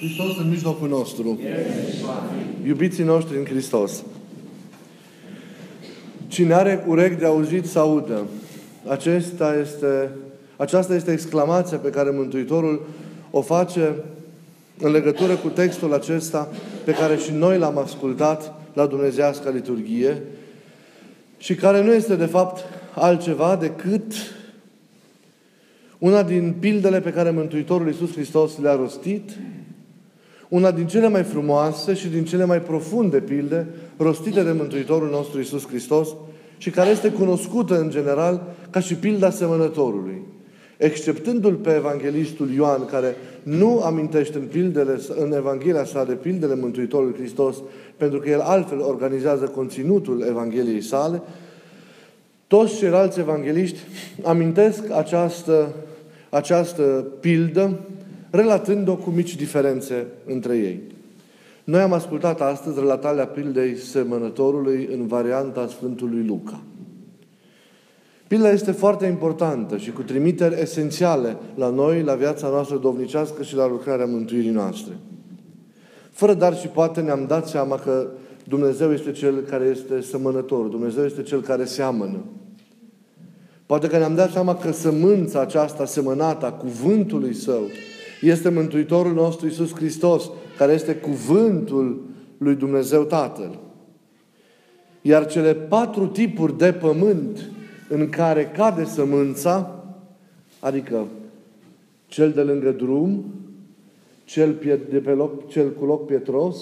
Hristos în mijlocul nostru. Iubiții noștri în Hristos. Cine are urechi de auzit să audă. Acesta este, aceasta este exclamația pe care Mântuitorul o face în legătură cu textul acesta pe care și noi l-am ascultat la Dumnezească liturghie și care nu este de fapt altceva decât una din pildele pe care Mântuitorul Iisus Hristos le-a rostit, una din cele mai frumoase și din cele mai profunde pilde rostite de Mântuitorul nostru Iisus Hristos și care este cunoscută în general ca și pilda semănătorului. Exceptându-l pe evanghelistul Ioan, care nu amintește în, pildele, în Evanghelia sa de pildele Mântuitorului Hristos, pentru că el altfel organizează conținutul Evangheliei sale, toți ceilalți evangeliști amintesc această, această pildă, relatând-o cu mici diferențe între ei. Noi am ascultat astăzi relatarea pildei semănătorului în varianta Sfântului Luca. Pilda este foarte importantă și cu trimiteri esențiale la noi, la viața noastră dovnicească și la lucrarea mântuirii noastre. Fără dar și poate ne-am dat seama că Dumnezeu este Cel care este semănător, Dumnezeu este Cel care seamănă. Poate că ne-am dat seama că sămânța aceasta semănată a cuvântului Său este Mântuitorul nostru Iisus Hristos, care este cuvântul lui Dumnezeu Tatăl. Iar cele patru tipuri de pământ în care cade sămânța, adică cel de lângă drum, cel, de pe loc, cel cu loc pietros,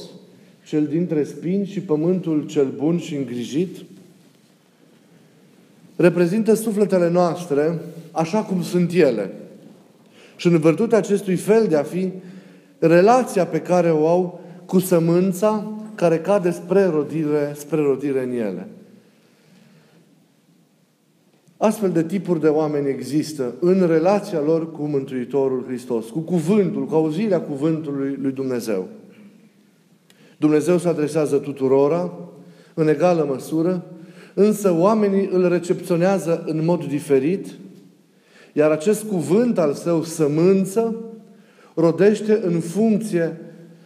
cel dintre spini și pământul cel bun și îngrijit, reprezintă sufletele noastre așa cum sunt ele. Și în virtutea acestui fel de a fi, relația pe care o au cu sămânța care cade spre rodire, spre rodire în ele. Astfel de tipuri de oameni există în relația lor cu Mântuitorul Hristos, cu cuvântul, cu auzirea cuvântului lui Dumnezeu. Dumnezeu se adresează tuturora, în egală măsură, însă oamenii îl recepționează în mod diferit, iar acest cuvânt al său, sămânță, rodește în funcție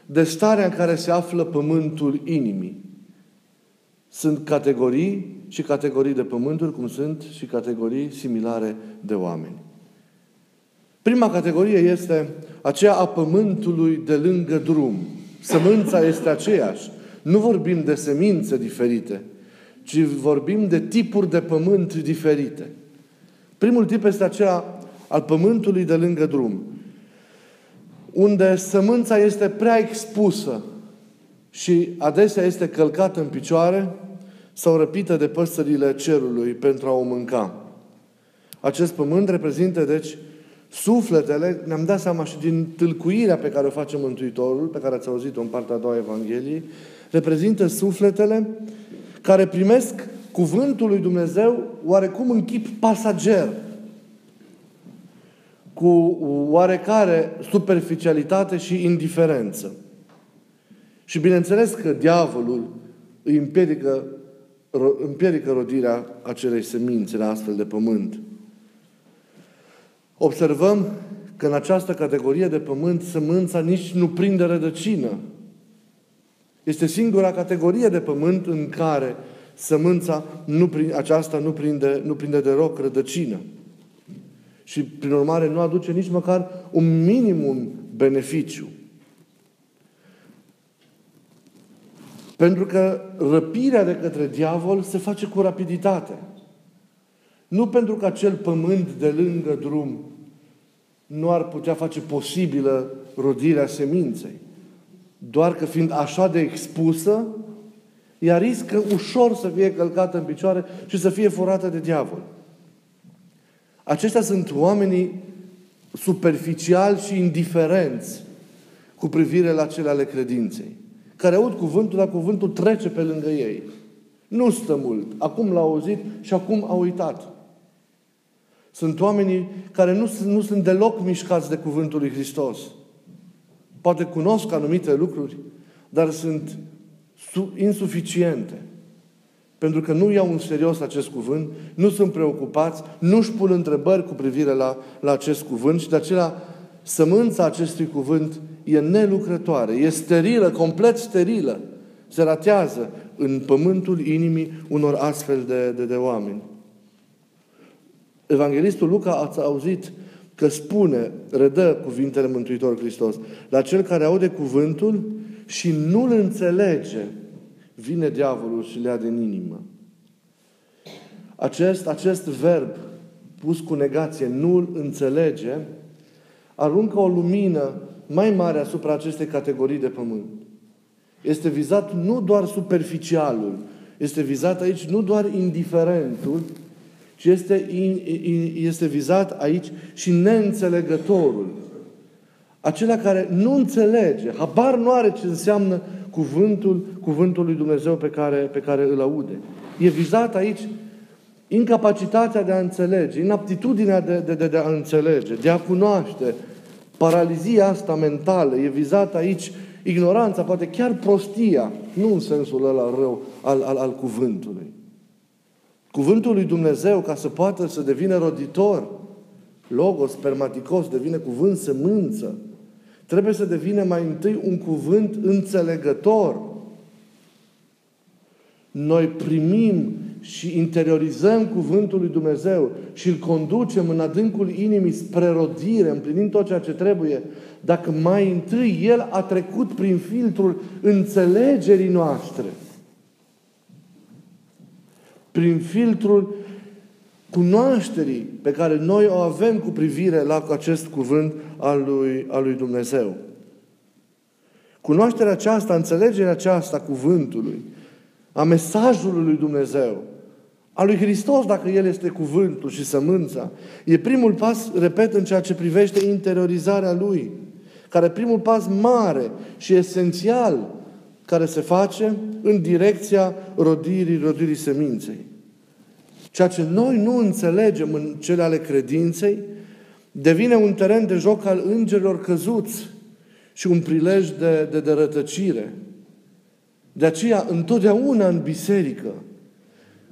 de starea în care se află pământul inimii. Sunt categorii și categorii de pământuri, cum sunt și categorii similare de oameni. Prima categorie este aceea a pământului de lângă drum. Sămânța este aceeași. Nu vorbim de semințe diferite, ci vorbim de tipuri de pământ diferite. Primul tip este acela al pământului de lângă drum, unde sămânța este prea expusă și adesea este călcată în picioare sau răpită de păsările cerului pentru a o mânca. Acest pământ reprezintă, deci, sufletele, ne-am dat seama și din tâlcuirea pe care o face Mântuitorul, pe care ați auzit-o în partea a doua Evangheliei, reprezintă sufletele care primesc cuvântul lui Dumnezeu oarecum în chip pasager, cu oarecare superficialitate și indiferență. Și bineînțeles că diavolul îi împiedică împiedică rodirea acelei semințe la astfel de pământ. Observăm că în această categorie de pământ sămânța nici nu prinde rădăcină. Este singura categorie de pământ în care sămânța nu, aceasta nu prinde, nu prinde deloc rădăcină. Și, prin urmare, nu aduce nici măcar un minimum beneficiu. Pentru că răpirea de către diavol se face cu rapiditate. Nu pentru că acel pământ de lângă drum nu ar putea face posibilă rodirea seminței. Doar că fiind așa de expusă, ea riscă ușor să fie călcată în picioare și să fie furată de diavol. Aceștia sunt oamenii superficiali și indiferenți cu privire la cele ale credinței care aud cuvântul, dar cuvântul trece pe lângă ei. Nu stă mult. Acum l-a auzit și acum a uitat. Sunt oamenii care nu, nu sunt deloc mișcați de cuvântul lui Hristos. Poate cunosc anumite lucruri, dar sunt insuficiente. Pentru că nu iau în serios acest cuvânt, nu sunt preocupați, nu își pun întrebări cu privire la, la acest cuvânt și de aceea sămânța acestui cuvânt e nelucrătoare, e sterilă, complet sterilă. Se ratează în pământul inimii unor astfel de, de, de oameni. Evanghelistul Luca ați auzit că spune, redă cuvintele Mântuitorului Hristos, la cel care aude cuvântul și nu-l înțelege, vine diavolul și le ia din inimă. Acest, acest verb pus cu negație, nu-l înțelege, aruncă o lumină mai mare asupra acestei categorii de pământ. Este vizat nu doar superficialul, este vizat aici nu doar indiferentul, ci este, este vizat aici și neînțelegătorul. Acela care nu înțelege, habar nu are ce înseamnă cuvântul, cuvântul lui Dumnezeu pe care, pe care îl aude. E vizat aici incapacitatea de a înțelege, inaptitudinea de, de, de, de a înțelege, de a cunoaște, paralizia asta mentală, e vizată aici ignoranța, poate chiar prostia, nu în sensul ăla rău al, al, al cuvântului. Cuvântul lui Dumnezeu, ca să poată să devină roditor, logos, spermaticos, devine cuvânt sămânță, trebuie să devină mai întâi un cuvânt înțelegător. Noi primim și interiorizăm cuvântul lui Dumnezeu și îl conducem în adâncul inimii spre rodire, împlinind tot ceea ce trebuie, dacă mai întâi El a trecut prin filtrul înțelegerii noastre, prin filtrul cunoașterii pe care noi o avem cu privire la acest cuvânt al lui, al lui Dumnezeu. Cunoașterea aceasta, înțelegerea aceasta cuvântului, a mesajului lui Dumnezeu, a lui Hristos, dacă El este cuvântul și sămânța, e primul pas, repet, în ceea ce privește interiorizarea Lui, care e primul pas mare și esențial care se face în direcția rodirii, rodirii seminței. Ceea ce noi nu înțelegem în cele ale credinței, devine un teren de joc al îngerilor căzuți și un prilej de, de, de rătăcire. De aceea, întotdeauna în biserică,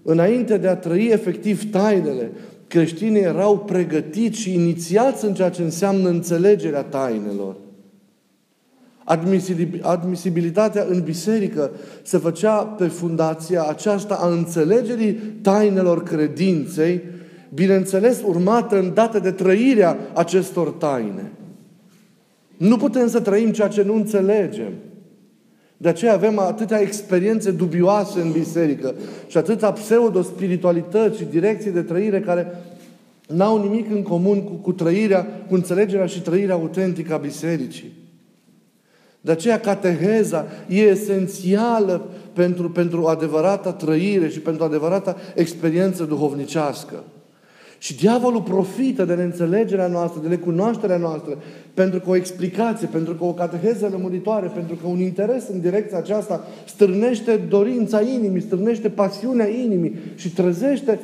înainte de a trăi efectiv tainele, creștinii erau pregătiți și inițiați în ceea ce înseamnă înțelegerea tainelor. Admisibilitatea în biserică se făcea pe fundația aceasta a înțelegerii tainelor credinței, bineînțeles urmată în dată de trăirea acestor taine. Nu putem să trăim ceea ce nu înțelegem. De aceea avem atâtea experiențe dubioase în biserică și atâta pseudo-spiritualități și direcții de trăire care n-au nimic în comun cu, cu trăirea, cu înțelegerea și trăirea autentică a bisericii. De aceea cateheza e esențială pentru, pentru adevărata trăire și pentru adevărata experiență duhovnicească. Și diavolul profită de neînțelegerea noastră, de necunoașterea noastră, pentru că o explicație, pentru că o cateheză lămuritoare, pentru că un interes în direcția aceasta stârnește dorința inimii, stârnește pasiunea inimii și trezește,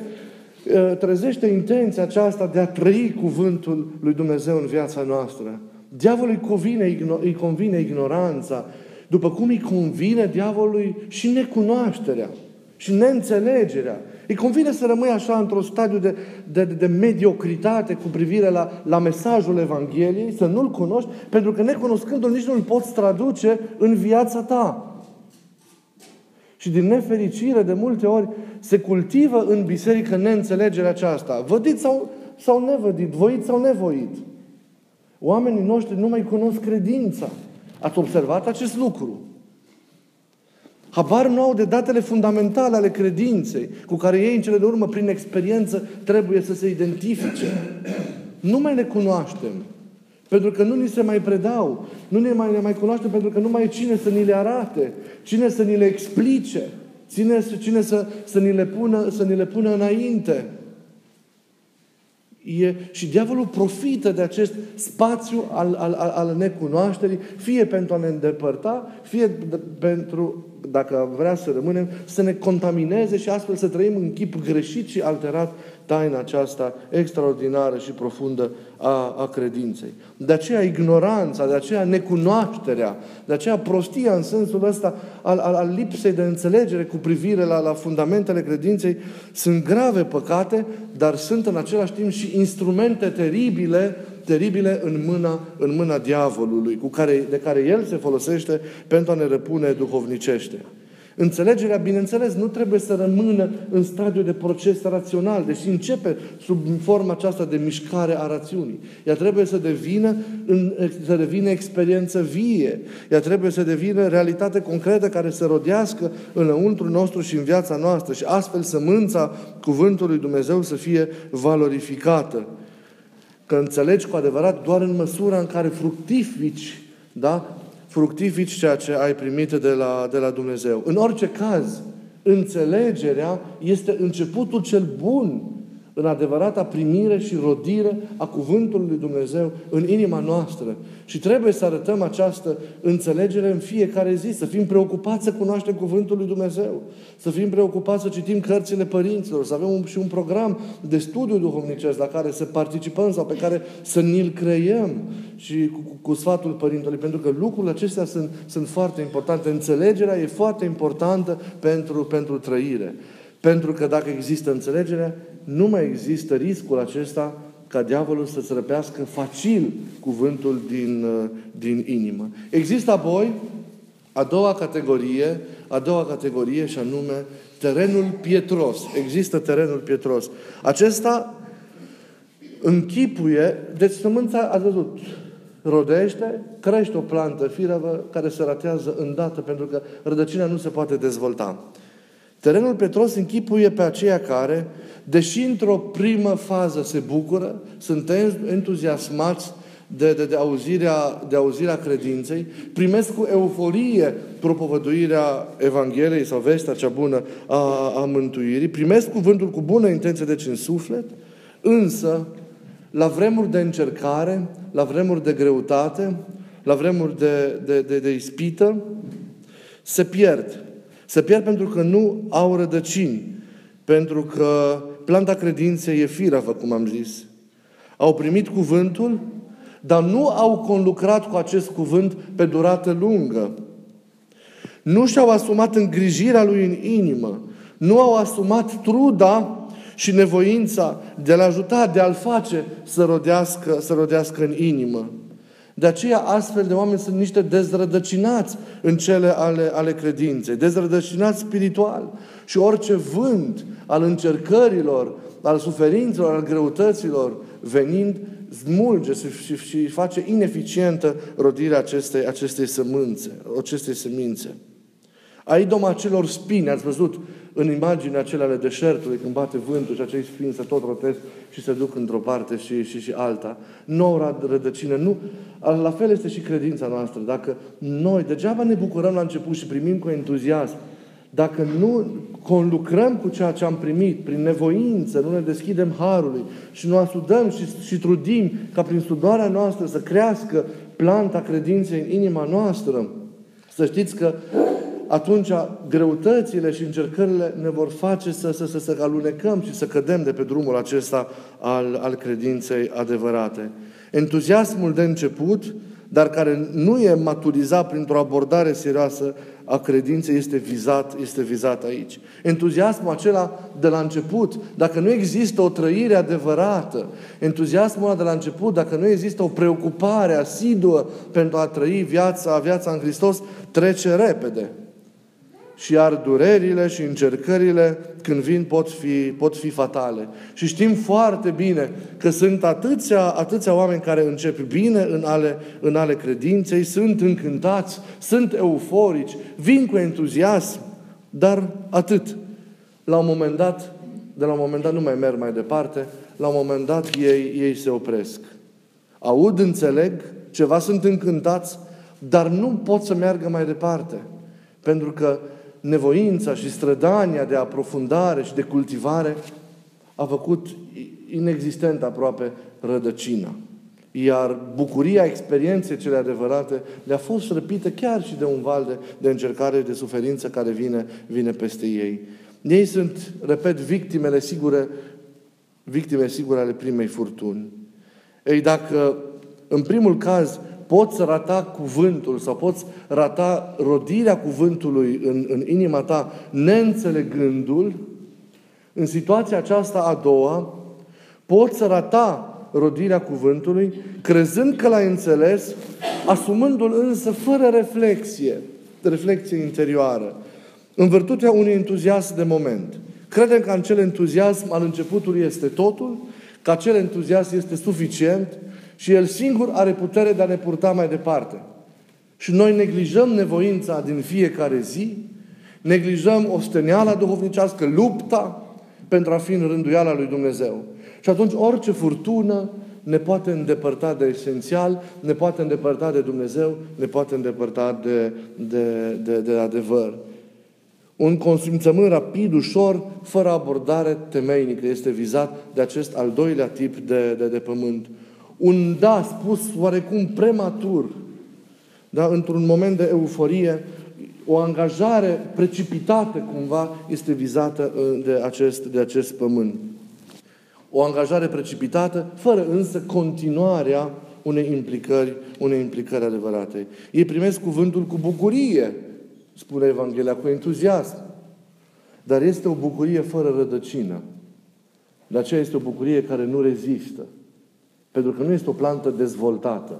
ă, trezește intenția aceasta de a trăi cuvântul lui Dumnezeu în viața noastră. Diavolului convine, îi convine ignoranța, după cum îi convine diavolului și necunoașterea și neînțelegerea. Îi convine să rămâi așa într-un stadiu de, de, de mediocritate cu privire la, la mesajul Evangheliei, să nu-L cunoști, pentru că necunoscându-L nici nu-L poți traduce în viața ta. Și din nefericire, de multe ori, se cultivă în biserică neînțelegerea aceasta. Vădit sau, sau nevădit, voit sau nevoit. Oamenii noștri nu mai cunosc credința. Ați observat acest lucru? Habar nu au de datele fundamentale ale credinței, cu care ei, în cele de urmă, prin experiență, trebuie să se identifice. Nu mai le cunoaștem. Pentru că nu ni se mai predau. Nu ne mai, ne mai cunoaștem pentru că nu mai e cine să ni le arate, cine să ni le explice, cine, cine să, să, ni le pună, să ni le pună înainte. E, și diavolul profită de acest spațiu al, al, al necunoașterii, fie pentru a ne îndepărta, fie de, pentru dacă vrea să rămânem, să ne contamineze și astfel să trăim în chip greșit și alterat taina aceasta extraordinară și profundă a, a credinței. De aceea ignoranța, de aceea necunoașterea, de aceea prostia în sensul ăsta al, al, al lipsei de înțelegere cu privire la, la fundamentele credinței sunt grave păcate, dar sunt în același timp și instrumente teribile teribile în mâna, în mâna diavolului, cu care, de care el se folosește pentru a ne răpune duhovnicește. Înțelegerea, bineînțeles, nu trebuie să rămână în stadiu de proces rațional, deși începe sub forma aceasta de mișcare a rațiunii. Ea trebuie să devină, să devină experiență vie. Ea trebuie să devină realitate concretă care să rodească înăuntru nostru și în viața noastră și astfel sămânța cuvântului Dumnezeu să fie valorificată. Că înțelegi cu adevărat doar în măsura în care fructifici da? Fructifici ceea ce ai primit de la, de la Dumnezeu. În orice caz, înțelegerea este începutul cel bun în adevărata primire și rodire a Cuvântului lui Dumnezeu în inima noastră. Și trebuie să arătăm această înțelegere în fiecare zi, să fim preocupați să cunoaștem Cuvântul lui Dumnezeu, să fim preocupați să citim cărțile părinților, să avem un, și un program de studiu duhovnicesc la care să participăm sau pe care să ni-l creiem și cu, cu, cu sfatul Părintelui, pentru că lucrurile acestea sunt, sunt foarte importante. Înțelegerea e foarte importantă pentru, pentru trăire. Pentru că dacă există înțelegere, nu mai există riscul acesta ca diavolul să-ți răpească facil cuvântul din, uh, din inimă. Există apoi a doua categorie, a doua categorie și anume terenul pietros. Există terenul pietros. Acesta închipuie, deci sămânța a văzut, rodește, crește o plantă firavă care se ratează îndată pentru că rădăcina nu se poate dezvolta. Terenul Petros închipuie pe aceia care, deși într-o primă fază se bucură, sunt entuziasmați de, de, de, auzirea, de auzirea credinței, primesc cu euforie propovăduirea Evangheliei sau vestea cea bună a, a mântuirii, primesc cuvântul cu bună intenție, deci în suflet, însă, la vremuri de încercare, la vremuri de greutate, la vremuri de, de, de, de ispită, se pierd. Se pierd pentru că nu au rădăcini, pentru că planta credinței e firavă, cum am zis. Au primit cuvântul, dar nu au conlucrat cu acest cuvânt pe durată lungă. Nu și-au asumat îngrijirea lui în inimă. Nu au asumat truda și nevoința de a-l ajuta, de a-l face să rodească, să rodească în inimă. De aceea astfel de oameni sunt niște dezrădăcinați în cele ale, ale credinței, dezrădăcinați spiritual. Și orice vânt al încercărilor, al suferințelor, al greutăților, venind, smulge și, și face ineficientă rodirea acestei, acestei sămânțe, acestei semințe. A idoma celor spini, ați văzut în imaginea acelea ale deșertului, când bate vântul și acei spini se tot rotesc și se duc într-o parte și, și, și alta. Nu rădăcină, nu. La fel este și credința noastră. Dacă noi, degeaba ne bucurăm la început și primim cu entuziasm, dacă nu conlucrăm cu ceea ce am primit, prin nevoință, nu ne deschidem harului și nu asudăm și, și trudim ca prin studoarea noastră să crească planta credinței în inima noastră, să știți că atunci greutățile și încercările ne vor face să, să, să, să alunecăm și să cădem de pe drumul acesta al, al credinței adevărate. Entuziasmul de început, dar care nu e maturizat printr-o abordare serioasă a credinței, este vizat, este vizat aici. Entuziasmul acela de la început, dacă nu există o trăire adevărată, entuziasmul de la început, dacă nu există o preocupare asiduă pentru a trăi viața, viața în Hristos, trece repede și iar durerile și încercările când vin pot fi, pot fi fatale. Și știm foarte bine că sunt atâția, atâția oameni care încep bine în ale, în ale credinței, sunt încântați, sunt euforici, vin cu entuziasm, dar atât. La un moment dat, de la un moment dat nu mai merg mai departe, la un moment dat ei, ei se opresc. Aud, înțeleg, ceva sunt încântați, dar nu pot să meargă mai departe. Pentru că nevoința și strădania de aprofundare și de cultivare a făcut inexistent aproape rădăcina. Iar bucuria experienței cele adevărate le-a fost răpită chiar și de un val de, de încercare, de suferință care vine, vine peste ei. Ei sunt, repet, victimele sigure, victime sigure ale primei furtuni. Ei, dacă în primul caz poți rata cuvântul sau poți rata rodirea cuvântului în, în inima ta neînțelegându-l, în situația aceasta a doua, poți rata rodirea cuvântului, crezând că l-ai înțeles, asumându-l însă fără reflexie, reflexie interioară, în virtutea unui entuziasm de moment. Credem că acel entuziasm al începutului este totul, că acel entuziasm este suficient și el singur are putere de a ne purta mai departe. Și noi neglijăm nevoința din fiecare zi, neglijăm osteniala duhovnicească, lupta pentru a fi în rânduiala lui Dumnezeu. Și atunci orice furtună ne poate îndepărta de esențial, ne poate îndepărta de Dumnezeu, ne poate îndepărta de, de, de, de adevăr. Un consimțământ rapid, ușor, fără abordare temeinică este vizat de acest al doilea tip de, de, de pământ. Un da spus oarecum prematur, da? într-un moment de euforie, o angajare precipitată cumva este vizată uh, de acest, de acest pământ. O angajare precipitată, fără însă continuarea unei implicări, unei implicări adevărate. Ei primesc cuvântul cu bucurie, spune Evanghelia, cu entuziasm. Dar este o bucurie fără rădăcină. De aceea este o bucurie care nu rezistă. Pentru că nu este o plantă dezvoltată.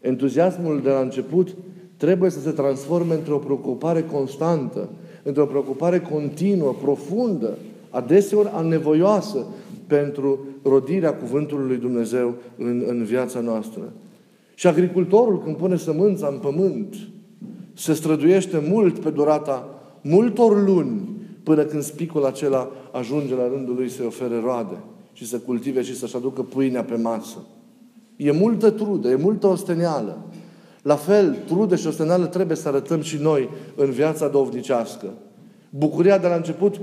Entuziasmul de la început trebuie să se transforme într-o preocupare constantă, într-o preocupare continuă, profundă, adeseori anevoioasă pentru rodirea Cuvântului lui Dumnezeu în, în viața noastră. Și agricultorul, când pune sămânța în pământ, se străduiește mult pe durata multor luni până când spicul acela ajunge la rândul lui să ofere roade și să cultive și să-și aducă pâinea pe masă. E multă trudă, e multă osteneală. La fel, trudă și osteneală trebuie să arătăm și noi în viața dovnicească. Bucuria de la început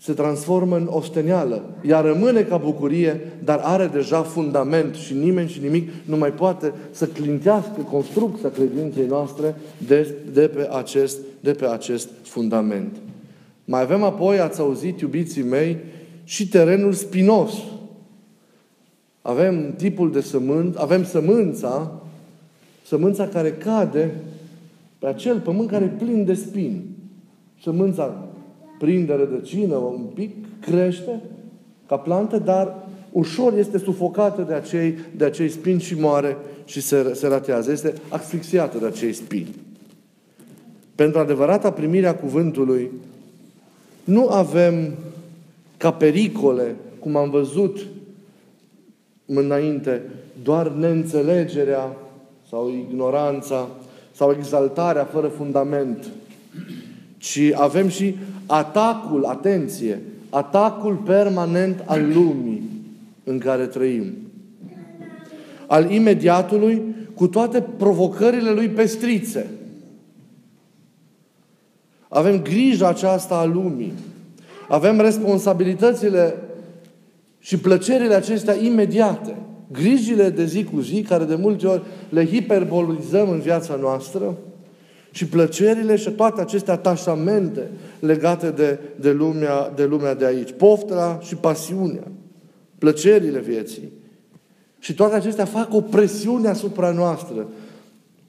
se transformă în osteneală. Ea rămâne ca bucurie, dar are deja fundament și nimeni și nimic nu mai poate să clintească construcția credinței noastre de, de, pe acest, de pe acest fundament. Mai avem apoi, ați auzit, iubiții mei, și terenul spinos. Avem tipul de sământ, avem sămânța, sămânța care cade pe acel pământ care e plin de spini. Sămânța prinde rădăcină un pic, crește ca plantă, dar ușor este sufocată de acei, de acei spini și moare și se, se ratează. Este asfixiată de acei spini. Pentru adevărata primirea cuvântului, nu avem ca pericole, cum am văzut înainte, doar neînțelegerea sau ignoranța sau exaltarea fără fundament, ci avem și atacul, atenție, atacul permanent al lumii în care trăim. Al imediatului cu toate provocările lui pestrițe. Avem grija aceasta a lumii. Avem responsabilitățile și plăcerile acestea imediate. Grijile de zi cu zi, care de multe ori le hiperbolizăm în viața noastră, și plăcerile și toate aceste atașamente legate de, de, lumea, de lumea de aici. Pofta și pasiunea. Plăcerile vieții. Și toate acestea fac o presiune asupra noastră.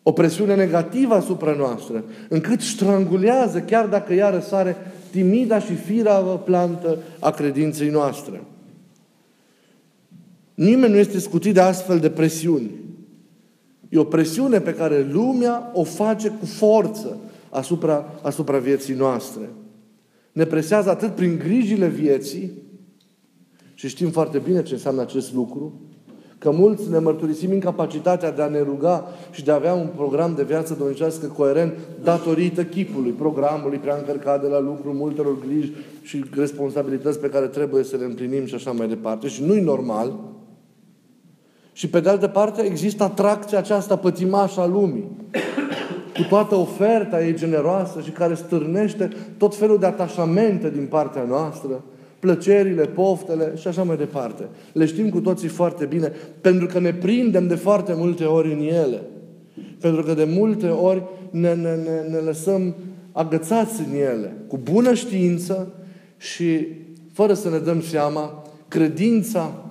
O presiune negativă asupra noastră. Încât strangulează, chiar dacă ea răsare, timida și firavă plantă a credinței noastre. Nimeni nu este scutit de astfel de presiuni. E o presiune pe care lumea o face cu forță asupra, asupra vieții noastre. Ne presează atât prin grijile vieții, și știm foarte bine ce înseamnă acest lucru, că mulți ne mărturisim incapacitatea de a ne ruga și de a avea un program de viață domnicească coerent datorită chipului, programului prea încărcat de la lucru, multelor griji și responsabilități pe care trebuie să le împlinim și așa mai departe. Și nu-i normal și pe de altă parte există atracția aceasta pătimașă a lumii. Cu toată oferta ei generoasă și care stârnește tot felul de atașamente din partea noastră, plăcerile, poftele și așa mai departe. Le știm cu toții foarte bine, pentru că ne prindem de foarte multe ori în ele. Pentru că de multe ori ne, ne, ne, ne lăsăm agățați în ele, cu bună știință și fără să ne dăm seama, credința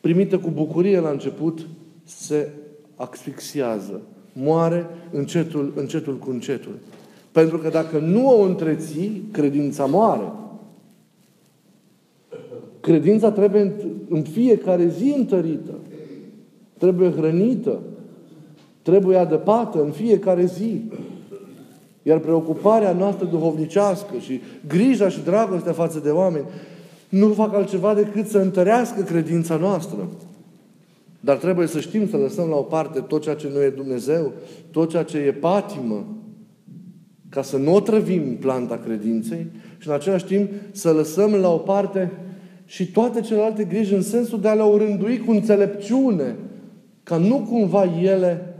primită cu bucurie la început, se asfixiază. Moare încetul, încetul cu încetul. Pentru că dacă nu o întreții, credința moare. Credința trebuie în fiecare zi întărită. Trebuie hrănită. Trebuie adăpată în fiecare zi. Iar preocuparea noastră duhovnicească și grija și dragostea față de oameni nu fac altceva decât să întărească credința noastră. Dar trebuie să știm să lăsăm la o parte tot ceea ce nu e Dumnezeu, tot ceea ce e patimă, ca să nu o trăvim planta credinței și în același timp să lăsăm la o parte și toate celelalte griji în sensul de a le orândui cu înțelepciune, ca nu cumva ele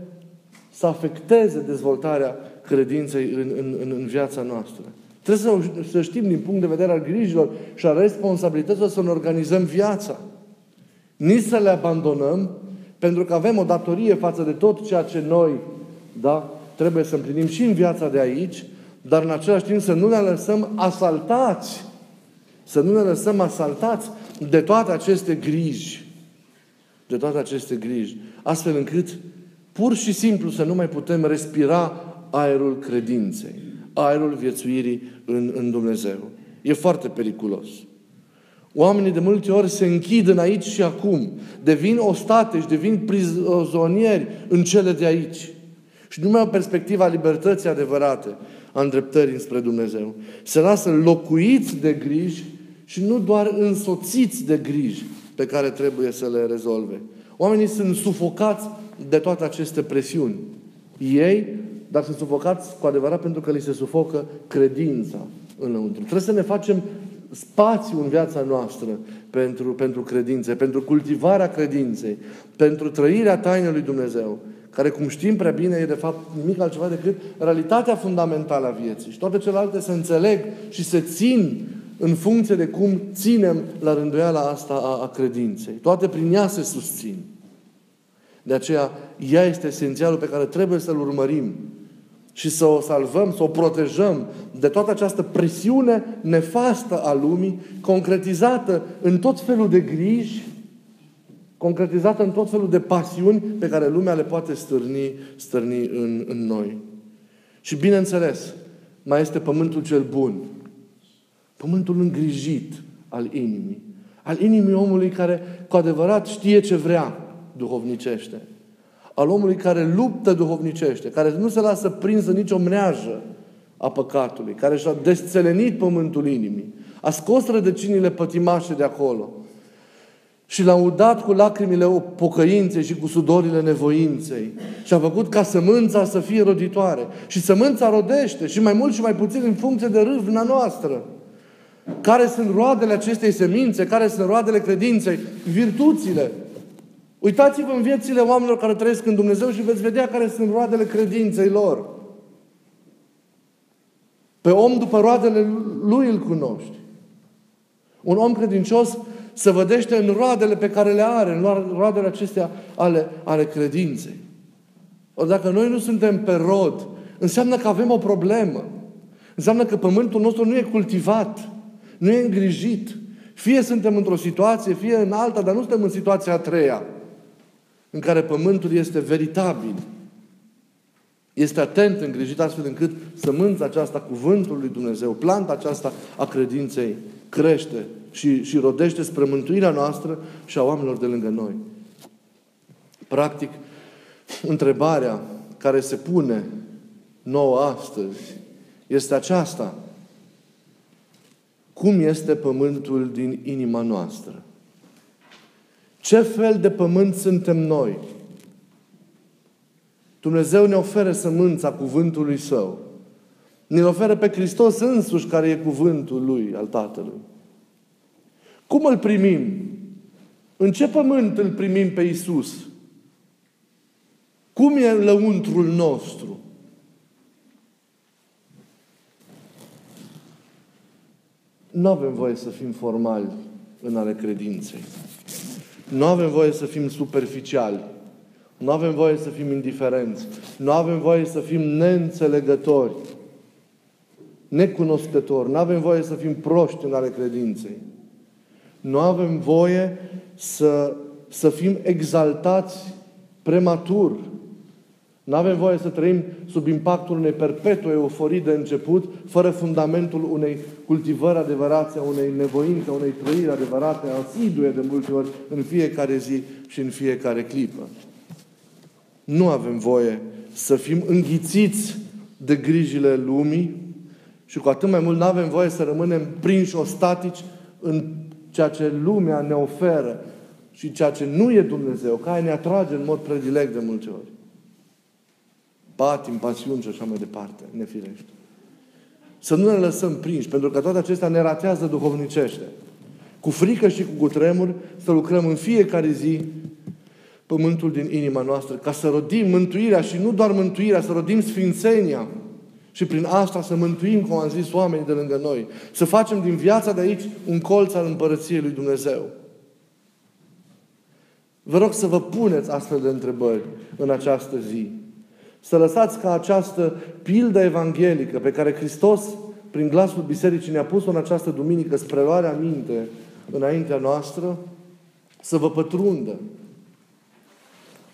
să afecteze dezvoltarea credinței în, în, în, în viața noastră. Trebuie să, să știm din punct de vedere al grijilor și a responsabilităților să ne organizăm viața. Nici să le abandonăm, pentru că avem o datorie față de tot ceea ce noi da, trebuie să împlinim și în viața de aici, dar în același timp să nu ne lăsăm asaltați, să nu ne lăsăm asaltați de toate aceste griji. De toate aceste griji. Astfel încât pur și simplu să nu mai putem respira aerul credinței, aerul viețuirii în, în Dumnezeu. E foarte periculos. Oamenii de multe ori se închid în aici și acum, devin ostate și devin prizonieri în cele de aici. Și nu mai au perspectiva libertății adevărate, a îndreptării spre Dumnezeu. Se lasă locuiți de griji și nu doar însoțiți de griji pe care trebuie să le rezolve. Oamenii sunt sufocați de toate aceste presiuni. Ei, dar sunt sufocați cu adevărat pentru că li se sufocă credința înăuntru. Trebuie să ne facem spațiu în viața noastră pentru, pentru credințe, pentru cultivarea credinței, pentru trăirea tainei lui Dumnezeu, care, cum știm prea bine, e de fapt nimic altceva decât realitatea fundamentală a vieții. Și toate celelalte se înțeleg și se țin în funcție de cum ținem la rânduiala asta a, a credinței. Toate prin ea se susțin. De aceea, ea este esențialul pe care trebuie să-l urmărim și să o salvăm, să o protejăm de toată această presiune nefastă a lumii, concretizată în tot felul de griji, concretizată în tot felul de pasiuni pe care lumea le poate stârni, stârni în, în noi. Și bineînțeles, mai este pământul cel bun, pământul îngrijit al inimii, al inimii omului care cu adevărat știe ce vrea duhovnicește al omului care luptă duhovnicește, care nu se lasă prins în nicio mreajă a păcatului, care și-a desțelenit pământul inimii, a scos rădăcinile pătimașe de acolo și l-a udat cu lacrimile pocăinței și cu sudorile nevoinței și a făcut ca sămânța să fie roditoare. Și sămânța rodește și mai mult și mai puțin în funcție de râvna noastră. Care sunt roadele acestei semințe? Care sunt roadele credinței? Virtuțile, Uitați-vă în viețile oamenilor care trăiesc în Dumnezeu și veți vedea care sunt roadele credinței lor. Pe om după roadele lui îl cunoști. Un om credincios se vedește în roadele pe care le are, în roadele acestea ale, ale credinței. Ori dacă noi nu suntem pe rod, înseamnă că avem o problemă. Înseamnă că pământul nostru nu e cultivat, nu e îngrijit. Fie suntem într-o situație, fie în alta, dar nu suntem în situația a treia în care pământul este veritabil. Este atent, îngrijit astfel încât sămânța aceasta, cuvântul lui Dumnezeu, planta aceasta a credinței crește și, și rodește spre mântuirea noastră și a oamenilor de lângă noi. Practic, întrebarea care se pune nouă astăzi este aceasta. Cum este pământul din inima noastră? Ce fel de pământ suntem noi? Dumnezeu ne oferă sămânța cuvântului Său. Ne oferă pe Hristos însuși care e cuvântul Lui, al Tatălui. Cum îl primim? În ce pământ îl primim pe Isus? Cum e lăuntrul nostru? Nu avem voie să fim formali în ale credinței. Nu avem voie să fim superficiali. Nu avem voie să fim indiferenți. Nu avem voie să fim neînțelegători, necunoscători. Nu avem voie să fim proști în ale credinței. Nu avem voie să, să fim exaltați prematur Nu avem voie să trăim sub impactul unei perpetue euforii de început, fără fundamentul unei cultivări adevărate, a unei nevoințe, a unei trăiri adevărate, asidue de multe ori, în fiecare zi și în fiecare clipă. Nu avem voie să fim înghițiți de grijile lumii și cu atât mai mult nu avem voie să rămânem prinși ostatici în ceea ce lumea ne oferă și ceea ce nu e Dumnezeu, care ne atrage în mod predilect de multe ori. Patim, pasiuni și așa mai departe, nefirește. Să nu ne lăsăm prinși, pentru că toate acestea ne ratează duhovnicește. Cu frică și cu cutremur să lucrăm în fiecare zi pământul din inima noastră, ca să rodim mântuirea și nu doar mântuirea, să rodim sfințenia și prin asta să mântuim, cum am zis, oamenii de lângă noi. Să facem din viața de aici un colț al împărăției lui Dumnezeu. Vă rog să vă puneți astfel de întrebări în această zi. Să lăsați ca această pildă evanghelică pe care Hristos, prin glasul Bisericii, ne-a pus-o în această duminică spre luarea minte înaintea noastră, să vă pătrundă.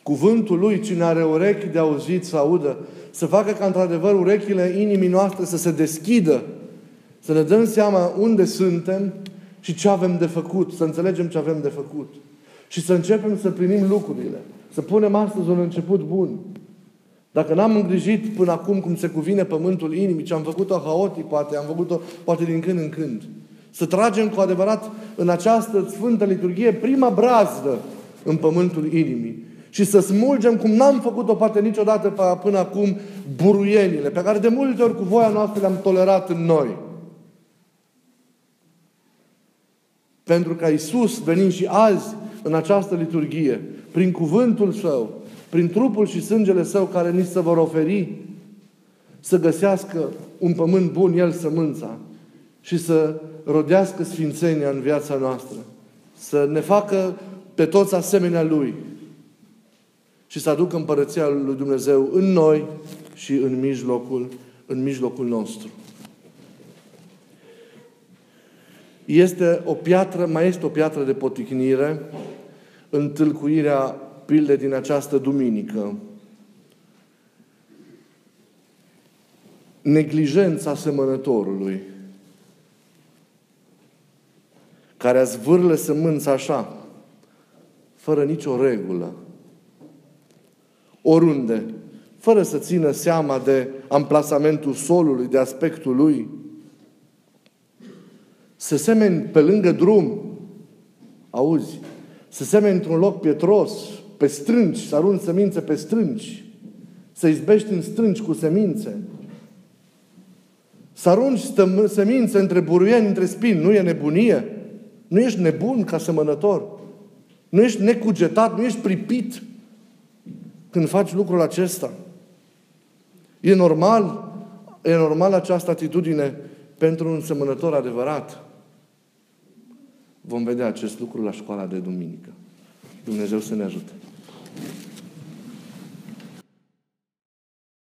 Cuvântul Lui, cine are urechi de auzit să audă, să facă ca într-adevăr urechile inimii noastre să se deschidă, să ne dăm seama unde suntem și ce avem de făcut, să înțelegem ce avem de făcut. Și să începem să primim lucrurile. Să punem astăzi un început bun. Dacă n-am îngrijit până acum cum se cuvine pământul inimii, ce am făcut-o haotic, poate, am făcut-o poate din când în când. Să tragem cu adevărat în această Sfântă Liturghie prima brazdă în pământul inimii. Și să smulgem, cum n-am făcut-o poate niciodată până acum, buruienile, pe care de multe ori cu voia noastră le-am tolerat în noi. Pentru că Iisus, venind și azi în această liturghie, prin cuvântul Său, prin trupul și sângele Său care ni se vor oferi, să găsească un pământ bun, El sămânța, și să rodească sfințenia în viața noastră. Să ne facă pe toți asemenea Lui și să aducă împărăția Lui Dumnezeu în noi și în mijlocul, în mijlocul nostru. Este o piatră, mai este o piatră de poticnire în tâlcuirea pilde din această duminică. Neglijența semănătorului care zvârle sămânța așa, fără nicio regulă, oriunde, fără să țină seama de amplasamentul solului, de aspectul lui, să semeni pe lângă drum, auzi, să semeni într-un loc pietros, pe strângi, să arunci semințe pe strângi, să izbești în strângi cu semințe, să arunci semințe între buruieni, între spini, nu e nebunie? Nu ești nebun ca semănător? Nu ești necugetat, nu ești pripit când faci lucrul acesta? E normal, e normal această atitudine pentru un semănător adevărat. Vom vedea acest lucru la școala de duminică. Dumnezeu să ne ajute. Thank you.